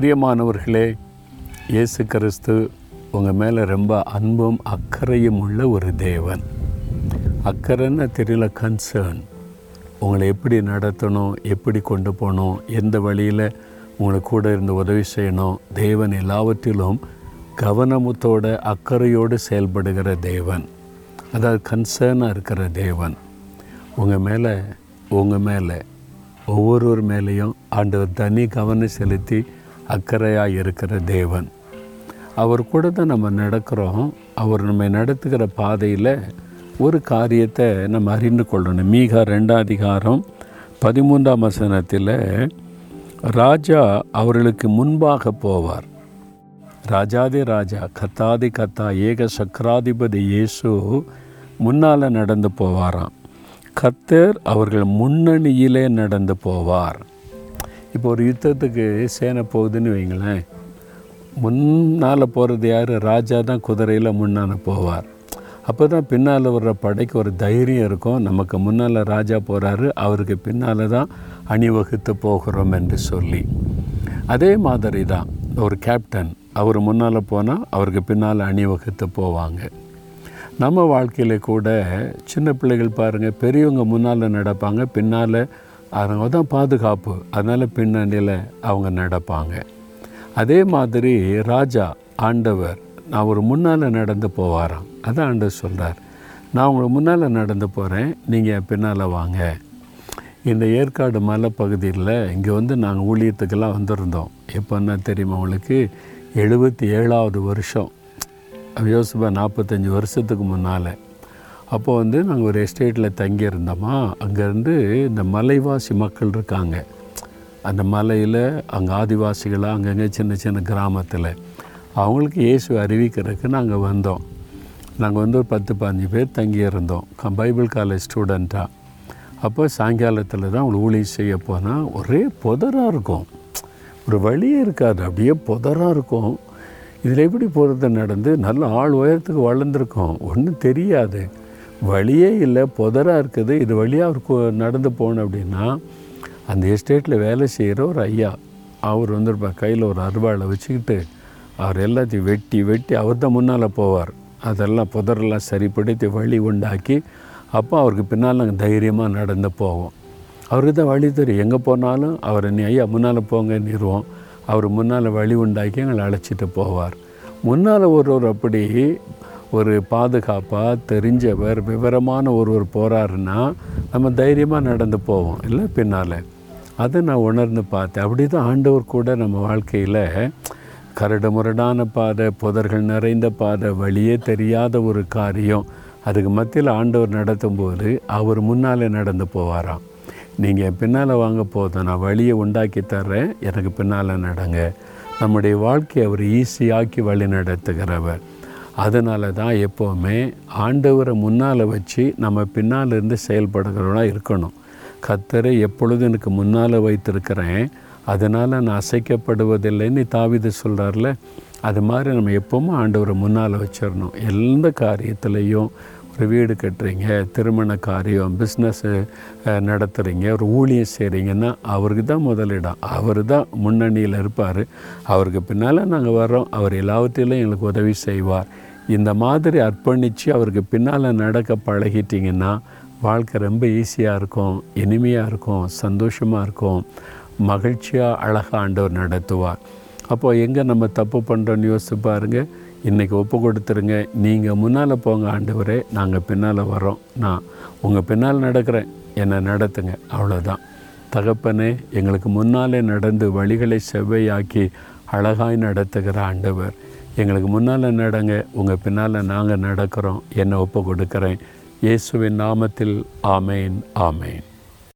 பிரியமானவர்களே இயேசு கிறிஸ்து உங்கள் மேலே ரொம்ப அன்பும் அக்கறையும் உள்ள ஒரு தேவன். அக்கறைன்னு தெரியல கன்சர்ன் உங்களை எப்படி நடத்தணும் எப்படி கொண்டு போகணும் எந்த வழியில் உங்களை கூட இருந்து உதவி செய்யணும் தேவன் எல்லாவற்றிலும் கவனமுத்தோட அக்கறையோடு செயல்படுகிற தேவன். அதாவது கன்சர்னாக இருக்கிற தேவன். உங்கள் மேலே உங்கள் மேலே ஒவ்வொருவர் மேலேயும் ஆண்டவர் தனி கவனம் செலுத்தி அக்கறையாக இருக்கிற தேவன். அவர் கூட தான் நம்ம நடக்கிறோம். அவர் நம்ம நடத்துகிற பாதையில் ஒரு காரியத்தை நம்ம அறிந்து கொள்ளணும். மீகா ரெண்டாம் அதிகாரம் பதிமூன்றாம் வசனத்தில் ராஜா அவர்களுக்கு முன்பாக போவார். ராஜாதி ராஜா கத்தாதி கத்தா ஏக சக்கராதிபதி இயேசு முன்னால் நடந்து போவாராம். கத்தர் அவர்கள் முன்னணியிலே நடந்து போவார். இப்போ ஒரு யுத்தத்துக்கு சேனை போகுதுன்னு வைங்களேன் முன்னால் போகிறது யார்? ராஜா தான் குதிரையில் முன்னால் போவார். அப்போ தான் பின்னால் வர்ற படைக்கு ஒரு தைரியம் இருக்கும். நமக்கு முன்னால் ராஜா போகிறாரு அவருக்கு பின்னால் தான் அணிவகுத்து போகிறோம் என்று சொல்லி. அதே மாதிரி தான் ஒரு கேப்டன் அவர் முன்னால் போனால் அவருக்கு பின்னால் அணிவகுத்து போவாங்க. நம்ம வாழ்க்கையில் கூட சின்ன பிள்ளைகள் பாருங்கள் பெரியவங்க முன்னால் நடப்பாங்க பின்னால் அவங்க தான் பாதுகாப்பு. அதனால் பின்னணியில் அவங்க நடப்பாங்க. அதே மாதிரி ராஜா ஆண்டவர் நான் ஒரு முன்னால் நடந்து போவாராம். அதான் ஆண்டவர் சொல்கிறார் நான் உங்களுக்கு முன்னால் நடந்து போகிறேன் நீங்கள் என் பின்னால் வாங்க. இந்த ஏற்காடு மலை பகுதியில் இங்கே வந்து நாங்கள் ஊழியத்துக்கெல்லாம் வந்திருந்தோம். எப்போன்னா தெரியுமா உங்களுக்கு? எழுபத்தி ஏழாவது வருஷம். யோசிப்பா நாற்பத்தஞ்சு வருஷத்துக்கு முன்னால். அப்போ வந்து நாங்கள் ஒரு எஸ்டேட்டில் தங்கியிருந்தோமா அங்கேருந்து இந்த மலைவாசி மக்கள் இருக்காங்க. அந்த மலையில் அங்கே ஆதிவாசிகளாக அங்கங்கே சின்ன சின்ன கிராமத்தில் அவங்களுக்கு இயேசு அறிவிக்கிறதுக்கு நாங்கள் வந்தோம். நாங்கள் வந்து ஒரு பத்து பதினஞ்சு பேர் தங்கியிருந்தோம். பைபிள் காலேஜ் ஸ்டூடெண்ட்டாக அப்போ சாயங்காலத்தில் தான் அவங்களை ஊழியம் செய்ய போனால் ஒரே புதராக இருக்கும். ஒரு வழியே இருக்காது அப்படியே புதராக இருக்கும். இதில் எப்படி போகிறது நடந்து நல்ல ஆள் உயரத்துக்கு வளர்ந்துருக்கோம். ஒன்றும் தெரியாது. வழியே இல்லை புதராக இருக்குது. இது வழியாக அவர் நடந்து போகணும் அப்படின்னா அந்த எஸ்டேட்டில் வேலை செய்கிற ஒரு ஐயா அவர் வந்துருப்பார் கையில் ஒரு அருவாளை வச்சுக்கிட்டு அவர் எல்லாத்தையும் வெட்டி வெட்டி அவர் தான் முன்னால் போவார். அதெல்லாம் புதரெல்லாம் சரிப்படுத்தி வழி உண்டாக்கி அப்போ அவருக்கு பின்னால் நாங்கள் தைரியமாக நடந்து போவோம். அவருக்கு தான் வழி தெரியும். எங்கே போனாலும் அவர் நீ ஐயா முன்னால் போங்க நிறுவோம் அவர் முன்னால் வழி உண்டாக்கி எங்களை அழைச்சிட்டு போவார். முன்னால் ஒருவர் அப்படி ஒரு பாதுகாப்பாக தெரிஞ்சவர் விவரமான ஒருவர் போகிறாருன்னா நம்ம தைரியமாக நடந்து போவோம். இல்லை பின்னால். அதை நான் உணர்ந்து பார்த்தேன். அப்படி தான் ஆண்டவர் கூட நம்ம வாழ்க்கையில் கரடு முரடான பாதை புதர்கள் நிறைந்த பாதை வழியே தெரியாத ஒரு காரியம். அதுக்கு மத்தியில் ஆண்டவர் நடத்தும்போது அவர் முன்னாலே நடந்து போவாராம். நீங்கள் பின்னால் வாங்க போதும். நான் வழியை உண்டாக்கி தர்றேன். எனக்கு பின்னால் நடங்க. நம்முடைய வாழ்க்கையை அவர் ஈஸியாக்கி வழி நடத்துகிறவர் அதனால தான் எப்போவுமே ஆண்டவரை முன்னால் வச்சு நம்ம பின்னால் இருந்து செயல்படுகிறவனா இருக்கணும். கத்தரை எப்பொழுது எனக்கு முன்னால் வைத்திருக்கிறேன் அதனால் நான் அசைக்கப்படுவதில்லைன்னு தாவிது சொல்கிறார்ல அது மாதிரி நம்ம எப்போவும் ஆண்டவரை முன்னால் வச்சிடணும். எந்த காரியத்துலேயும் ஒரு வீடு கட்டுறீங்க திருமண காரியம் பிஸ்னஸ்ஸு நடத்துகிறீங்க ஒரு ஊழியம் செய்கிறீங்கன்னா அவருக்கு தான் முதலிடம் அவர் தான் முன்னணியில் இருப்பார். அவருக்கு பின்னால் நாங்கள் வர்றோம். அவர் எல்லாவற்றிலும் எங்களுக்கு உதவி செய்வார். இந்த மாதிரி அர்ப்பணித்து அவருக்கு பின்னால் நடக்க பழகிட்டிங்கன்னா வாழ்க்கை ரொம்ப ஈஸியாக இருக்கும் இனிமையாக இருக்கும் சந்தோஷமாக இருக்கும். மகிழ்ச்சியாக அழகாக ஆண்டவர் நடத்துவார். அப்போது எங்கே நம்ம தப்பு பண்ணுறோன்னு யோசித்து பாருங்கள் இன்றைக்கி ஒப்பு கொடுத்துருங்க. நீங்கள் முன்னால் போங்க ஆண்டவரே நாங்கள் பின்னால் வரோம் நான் உங்கள் பின்னால் நடக்கிறேன். என்னை நடத்துங்க. அவ்வளோதான் தகப்பனே எங்களுக்கு முன்னாலே நடந்து வழிகளை செவ்வையாக்கி அழகாய் நடத்துகிற ஆண்டவர். எங்களுக்கு முன்னால் நடங்க உங்கள் பின்னால் நாங்கள் நடக்கிறோம். என்னை ஒப்பு கொடுக்குறேன் இயேசுவின் நாமத்தில் ஆமேன் ஆமேன்.